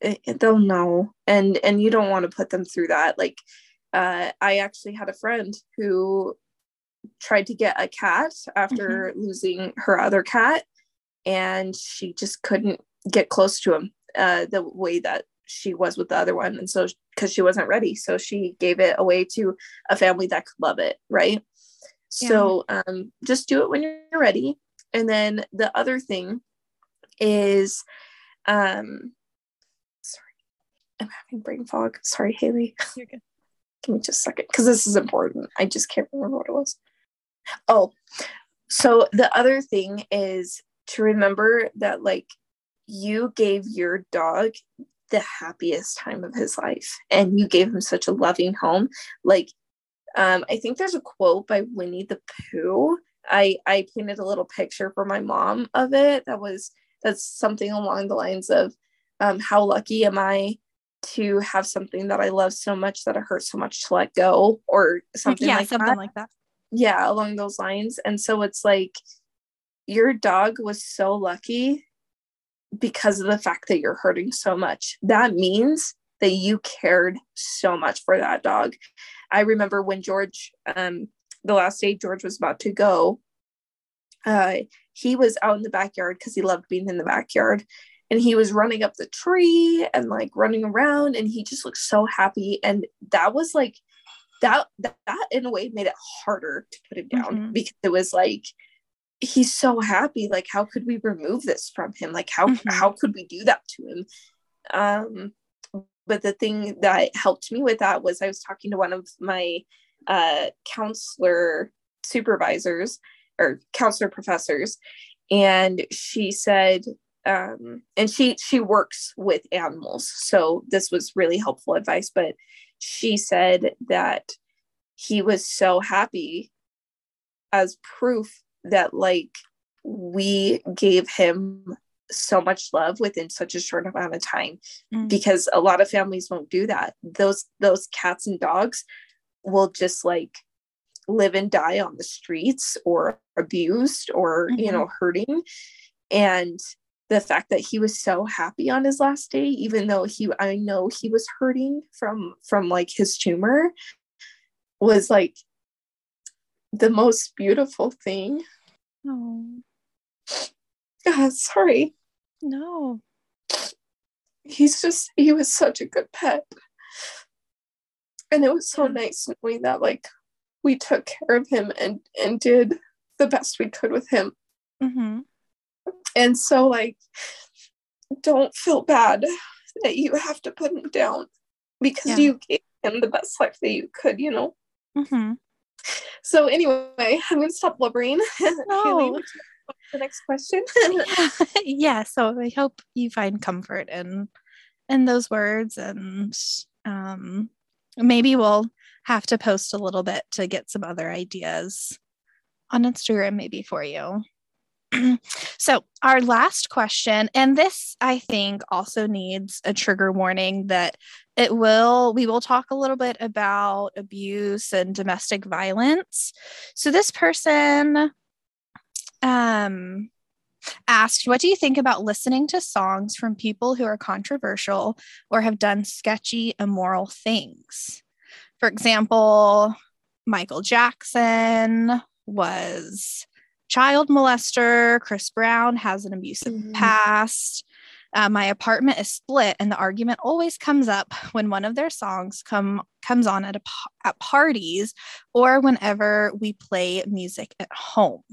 Speaker 1: it, it, they'll know and and you don't want to put them through that like uh, i actually had a friend who tried to get a cat after mm-hmm. losing her other cat and she just couldn't get close to him uh, the way that she was with the other one and so because she wasn't ready so she gave it away to a family that could love it right? Yeah. so um, just do it when you're ready. And then the other thing is um sorry i'm having brain fog. Sorry haley. You're good. Give me just a second because this is important. I just can't remember what it was. Oh, so the other thing is to remember that, like, you gave your dog the happiest time of his life and you gave him such a loving home. Like, um, I think there's a quote by Winnie the Pooh. I I painted a little picture for my mom of it. That was that's something along the lines of um, how lucky am I to have something that I love so much that it hurts so much to let go, or something yeah, like something that. like that yeah along those lines and so it's like your dog was so lucky because of the fact that you're hurting so much. That means that you cared so much for that dog. I remember when george um the last day george was about to go uh he was out in the backyard because he loved being in the backyard. And he was running up the tree and like running around and he just looked so happy. And that was like that, that that in a way made it harder to put him down mm-hmm. because it was like he's so happy like how could we remove this from him like how mm-hmm. how could we do that to him um but the thing that helped me with that was i was talking to one of my uh counselor supervisors or counselor professors and she said um and she she works with animals so this was really helpful advice but she said that he was so happy as proof that like we gave him so much love within such a short amount of time mm. because a lot of families won't do that those those cats and dogs will just like live and die on the streets or abused or mm-hmm. you know hurting and the fact that he was so happy on his last day even though he i know he was hurting from from like his tumor was like the most beautiful thing. Oh god sorry.
Speaker 2: No.
Speaker 1: He's just he was such a good pet. And it was so nice knowing that like we took care of him and and did the best we could with him.
Speaker 2: Mm-hmm.
Speaker 1: and so like don't feel bad that you have to put him down because
Speaker 2: Yeah.
Speaker 1: you gave him the best life that you could you know?
Speaker 2: Mm-hmm.
Speaker 1: So anyway i'm gonna stop blubbering Haley,
Speaker 2: No.
Speaker 1: would you like the next question
Speaker 2: yeah. So I hope you find comfort in in those words, and um, maybe we'll have to post a little bit to get some other ideas on Instagram, maybe for you. so our last question and this i think also needs a trigger warning that it will we will talk a little bit about abuse and domestic violence. So this person um asked what do you think about listening to songs from people who are controversial or have done sketchy immoral things? For example michael jackson was child molester chris brown has an abusive
Speaker 1: Mhm.
Speaker 2: past uh, my apartment is split and the argument always comes up when one of their songs come comes on at a at parties or whenever we play music at home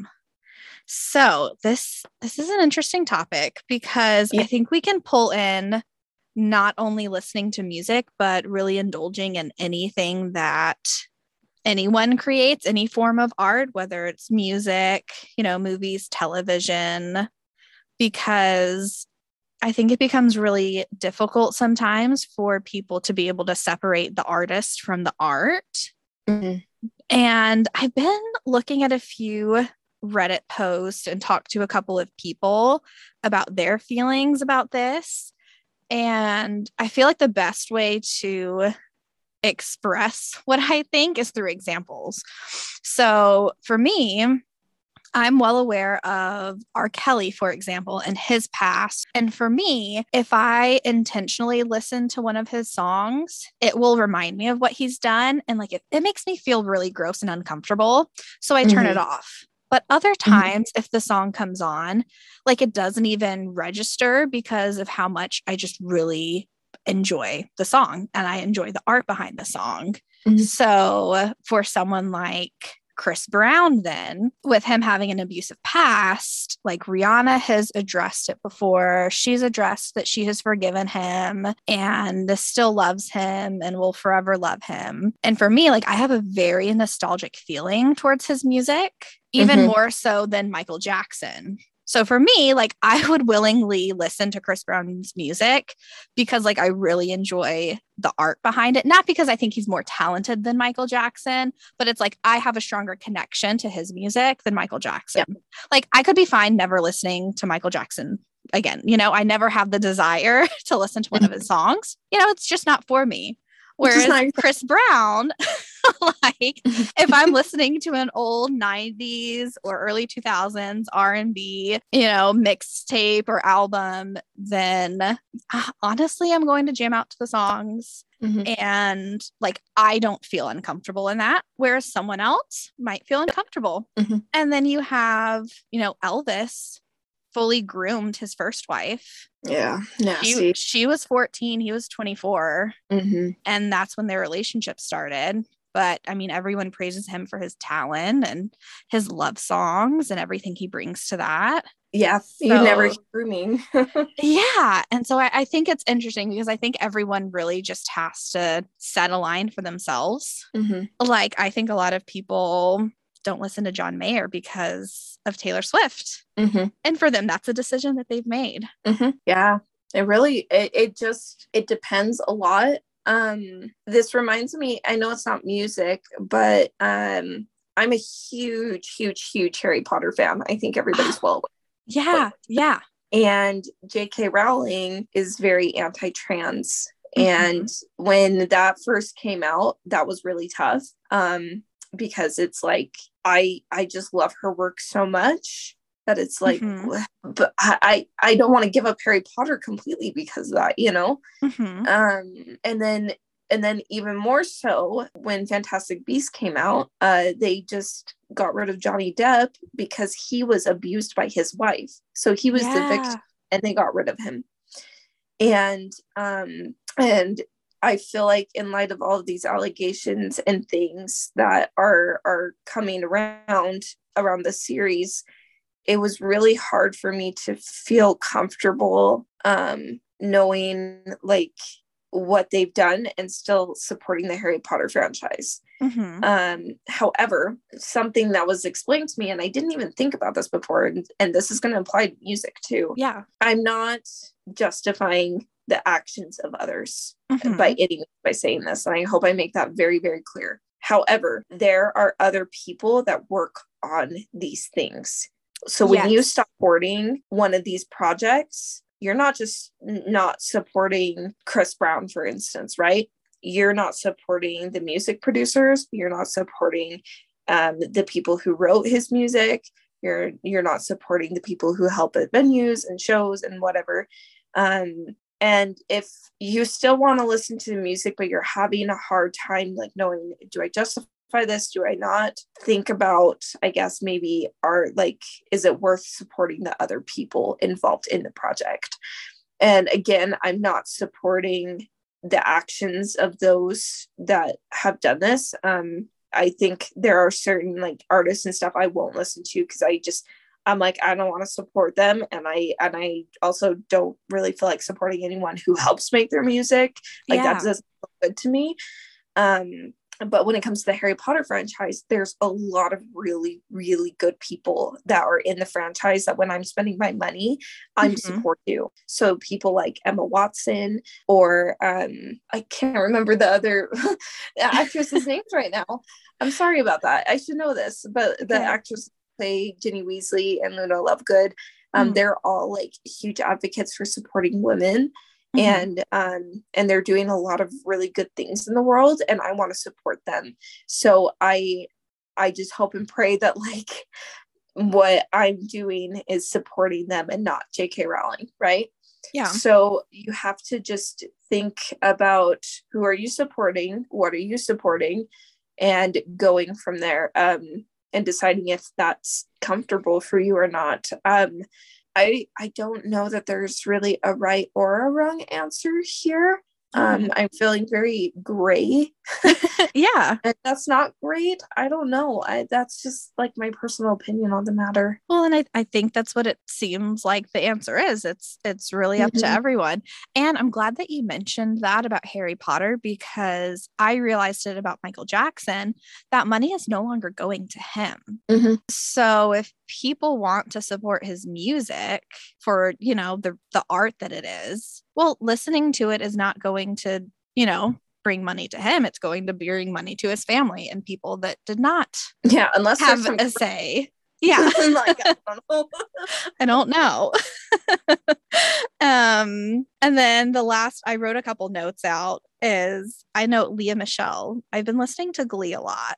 Speaker 2: so this this is an interesting topic because
Speaker 1: Yeah.
Speaker 2: i think we can pull in not only listening to music but really indulging in anything that anyone creates any form of art whether it's music you know movies television because i think it becomes really difficult sometimes for people to be able to separate the artist from the art
Speaker 1: Mhm.
Speaker 2: and i've been looking at a few reddit posts and talked to a couple of people about their feelings about this and i feel like the best way to express what I think is through examples. So for me, I'm well aware of R. Kelly, for example, and his past. And for me, if I intentionally listen to one of his songs, it will remind me of what he's done. And like it, it makes me feel really gross and uncomfortable. So I turn it mm-hmm. off. But other mm-hmm. times, if the song comes on, like it doesn't even register because of how much I just really enjoy the song and I enjoy the art behind the song.
Speaker 1: Mhm.
Speaker 2: So for someone like Chris Brown, then with him having an abusive past, like Rihanna has addressed it before. She's addressed that she has forgiven him and still loves him and will forever love him. And for me, like I have a very nostalgic feeling towards his music, even
Speaker 1: Mhm.
Speaker 2: more so than Michael Jackson. So for me, like I would willingly listen to Chris Brown's music because like I really enjoy the art behind it. Not because I think he's more talented than Michael Jackson, but it's like I have a stronger connection to his music than Michael Jackson. Like I could be fine never listening to Michael Jackson again. You know, I never have the desire to listen to one of his songs. You know, it's just not for me. Whereas. Chris Brown, like if I'm listening to an old 90s or early 2000s R&B, you know, mixtape or album, then uh, honestly, I'm going to jam out to the songs
Speaker 1: Mhm.
Speaker 2: and like I don't feel uncomfortable in that whereas someone else might feel uncomfortable.
Speaker 1: Mhm.
Speaker 2: And then you have, you know, Elvis fully groomed his first wife.
Speaker 1: Yeah.
Speaker 2: She,
Speaker 1: Nasty.
Speaker 2: she was 14, he was 24
Speaker 1: hmm
Speaker 2: and that's when their relationship started but i mean everyone praises him for his talent and his love songs and everything he brings to that
Speaker 1: Yeah. You never
Speaker 2: So-
Speaker 1: hear me.
Speaker 2: yeah and so I, I think it's interesting because i think everyone really just has to set a line for themselves
Speaker 1: hmm
Speaker 2: like i think a lot of people don't listen to john mayer because of taylor swift
Speaker 1: hmm
Speaker 2: and for them that's a decision that they've made
Speaker 1: hmm Yeah, it really it, it just it depends a lot. Um, this reminds me. I know it's not music, but um, I'm a huge, huge, huge Harry Potter fan. I think everybody's well. aware.
Speaker 2: yeah yeah
Speaker 1: And J.K. Rowling is very anti-trans.
Speaker 2: Mhm.
Speaker 1: And when that first came out, that was really tough. Um, because it's like I I just love her work so much that it's like
Speaker 2: Mhm.
Speaker 1: but I, I I don't want to give up Harry Potter completely because of that, you know.
Speaker 2: Mhm.
Speaker 1: Um, and then and then even more so when Fantastic Beasts came out, uh, they just got rid of Johnny Depp because he was abused by his wife. So he was the victim, and they got rid of him. And um, and I feel like in light of all of these allegations and things that are are coming around around the series, it was really hard for me to feel comfortable um knowing like what they've done and still supporting the Harry Potter franchise. Mm-hmm. Um, however, something that was explained to me, and I didn't even think about this before, and, and this is going to apply to music too.
Speaker 2: Yeah.
Speaker 1: I'm not justifying the actions of others mm-hmm. by any by saying this, and I hope I make that very, very clear. However, there are other people that work on these things. So when yes. you stop supporting one of these projects, you're not just not supporting Chris Brown, for instance, right? You're not supporting the music producers. You're not supporting um, the people who wrote his music. You're you're not supporting the people who help at venues and shows and whatever. Um, and if you still want to listen to the music, but you're having a hard time, like knowing, do I justify this do i not think about i guess maybe are like is it worth supporting the other people involved in the project? And again i'm not supporting the actions of those that have done this. Um i think there are certain like artists and stuff i won't listen to because i just i'm like i don't want to support them. And i and i also don't really feel like supporting anyone who helps make their music. Like yeah. that doesn't look good to me. Um but when it comes to the Harry Potter franchise, there's a lot of really, really good people that are in the franchise that when I'm spending my money, I'm mm-hmm. support you. So people like Emma Watson or um, I can't remember the other actress's names right now. I'm sorry about that. I should know this, but the yeah. actress play Ginny Weasley and Luna Lovegood, um, mm-hmm. they're all like huge advocates for supporting women mm-hmm. and um and they're doing a lot of really good things in the world and i want to support them. So i i just hope and pray that like what i'm doing is supporting them and not jk rowling right?
Speaker 2: Yeah.
Speaker 1: So you have to just think about who are you supporting what are you supporting and going from there um and deciding if that's comfortable for you or not. Um I I don't know that there's really a right or a wrong answer here. Um, mm-hmm. I'm feeling very gray.
Speaker 2: yeah.
Speaker 1: and that's not great. I don't know. I that's just like my personal opinion on the matter.
Speaker 2: Well, and I, I think that's what it seems like the answer is. It's it's really up mm-hmm. to everyone. And I'm glad that you mentioned that about Harry Potter because I realized it about Michael Jackson that money is no longer going to him. Mm-hmm. So if people want to support his music for, you know, the the art that it is, well, listening to it is not going to, you know, bring money to him. It's going to bring money to his family and people that did not
Speaker 1: yeah, unless
Speaker 2: have a say. Yeah. like, I don't know. I don't know. um, and then the last I wrote a couple notes out is I know Lea Michele. I've been listening to Glee a lot.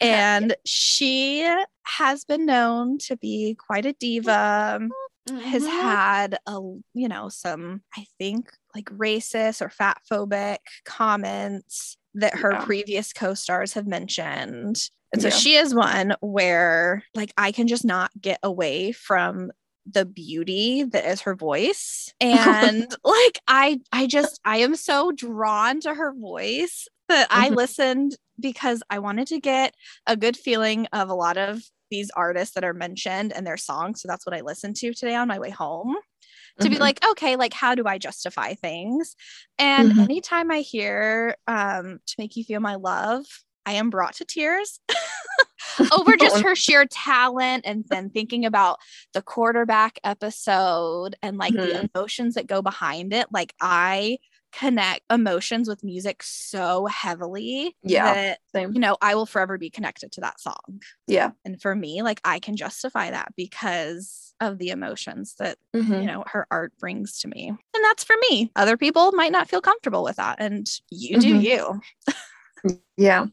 Speaker 2: And she has been known to be quite a diva. Mm-hmm. Has had a you know some I think like racist or fat phobic comments that her yeah. previous co-stars have mentioned. And so yeah. she is one where like I can just not get away from the beauty that is her voice and like i i just i am so drawn to her voice that i mm-hmm. listened because i wanted to get a good feeling of a lot of these artists that are mentioned and their songs so that's what i listened to today on my way home to mm-hmm. be like okay like how do i justify things and mm-hmm. anytime i hear um to make you feel my love i am brought to tears over just her sheer talent and then thinking about the quarterback episode and like mm-hmm. the emotions that go behind it like i connect emotions with music so heavily
Speaker 1: yeah
Speaker 2: that same. you know i will forever be connected to that song
Speaker 1: yeah
Speaker 2: and for me like i can justify that because of the emotions that mm-hmm. you know her art brings to me and that's for me other people might not feel comfortable with that and you do mm-hmm.
Speaker 1: you yeah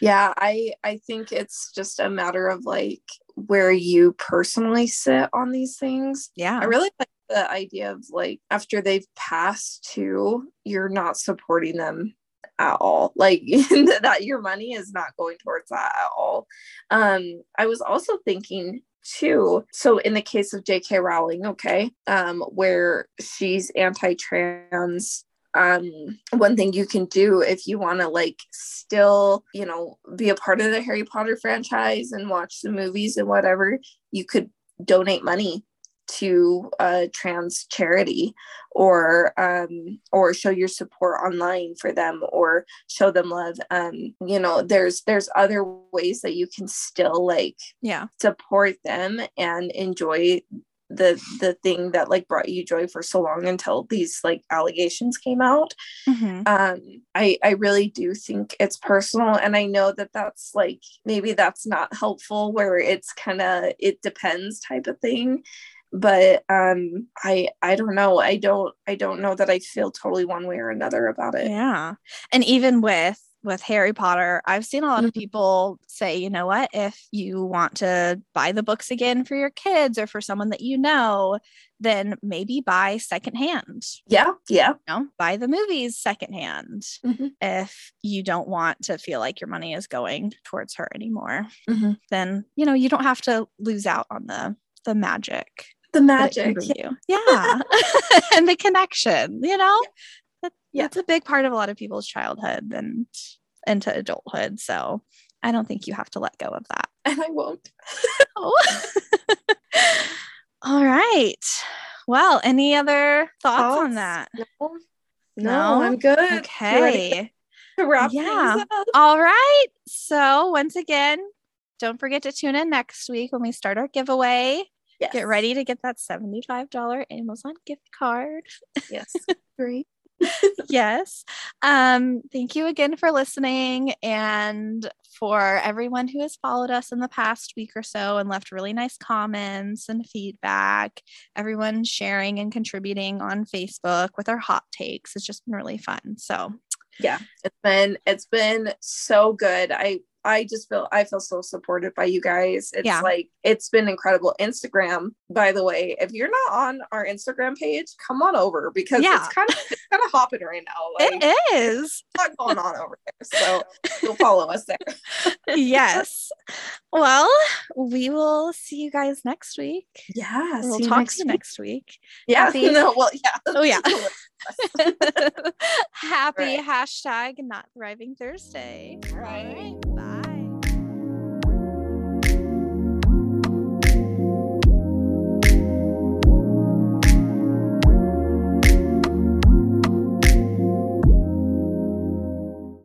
Speaker 1: yeah i i think it's just a matter of like where you personally sit on these things.
Speaker 2: Yeah.
Speaker 1: i really like the idea of like after they've passed too you're not supporting them at all. Like that your money is not going towards that at all. Um i was also thinking too so in the case of jk rowling okay um where she's anti-trans um one thing you can do if you want to like still you know be a part of the harry potter franchise and watch the movies and whatever you could donate money to a trans charity or um or show your support online for them or show them love. Um you know there's there's other ways that you can still like
Speaker 2: yeah.
Speaker 1: support them and enjoy the the thing that like brought you joy for so long until these like allegations came out
Speaker 2: Mhm.
Speaker 1: um i i really do think it's personal and i know that that's like maybe that's not helpful where it's kind of it depends type of thing but um i i don't know i don't i don't know that i feel totally one way or another about it
Speaker 2: Yeah. And even with with Harry Potter, I've seen a lot of
Speaker 1: Mhm.
Speaker 2: people say, you know what, if you want to buy the books again for your kids or for someone that you know, then maybe buy secondhand.
Speaker 1: yeah yeah
Speaker 2: You know, buy the movies secondhand
Speaker 1: Mhm.
Speaker 2: if you don't want to feel like your money is going towards her anymore.
Speaker 1: Mhm.
Speaker 2: Then, you know, you don't have to lose out on the the magic.
Speaker 1: the
Speaker 2: that it can
Speaker 1: magic
Speaker 2: bring. Yeah. and the connection, you know?
Speaker 1: Yeah.
Speaker 2: it's a big part of a lot of people's childhood and into adulthood. So I don't think you have to let go of that.
Speaker 1: and i won't
Speaker 2: All right. Well, any other thoughts, on that?
Speaker 1: no no,
Speaker 2: No?
Speaker 1: i'm good
Speaker 2: Okay.
Speaker 1: to wrap
Speaker 2: Yeah.
Speaker 1: up?
Speaker 2: All right. So once again, don't forget to tune in next week when we start our giveaway.
Speaker 1: yes.
Speaker 2: Get ready to get that $75 Amazon gift card.
Speaker 1: yes great
Speaker 2: yes. Um, thank you again for listening and for everyone who has followed us in the past week or so and left really nice comments and feedback. Everyone sharing and contributing on Facebook with our hot takes. It's just been really fun. So
Speaker 1: yeah it's been it's been so good i i just feel i feel so supported by you guys it's
Speaker 2: Yeah.
Speaker 1: like it's been incredible instagram by the way if you're not on our instagram page come on over because
Speaker 2: Yeah.
Speaker 1: it's kind of it's kind of hopping right now like
Speaker 2: it is.
Speaker 1: a lot going on over there so you'll follow us there
Speaker 2: yes. Well, we will see you guys next week.
Speaker 1: yeah
Speaker 2: We'll
Speaker 1: see you
Speaker 2: talk
Speaker 1: next
Speaker 2: to you
Speaker 1: week.
Speaker 2: next week.
Speaker 1: yeah
Speaker 2: Happy-
Speaker 1: no well yeah
Speaker 2: Oh, yeah. Happy
Speaker 1: Right.
Speaker 2: hashtag not thriving Thursday.
Speaker 1: right
Speaker 2: Bye.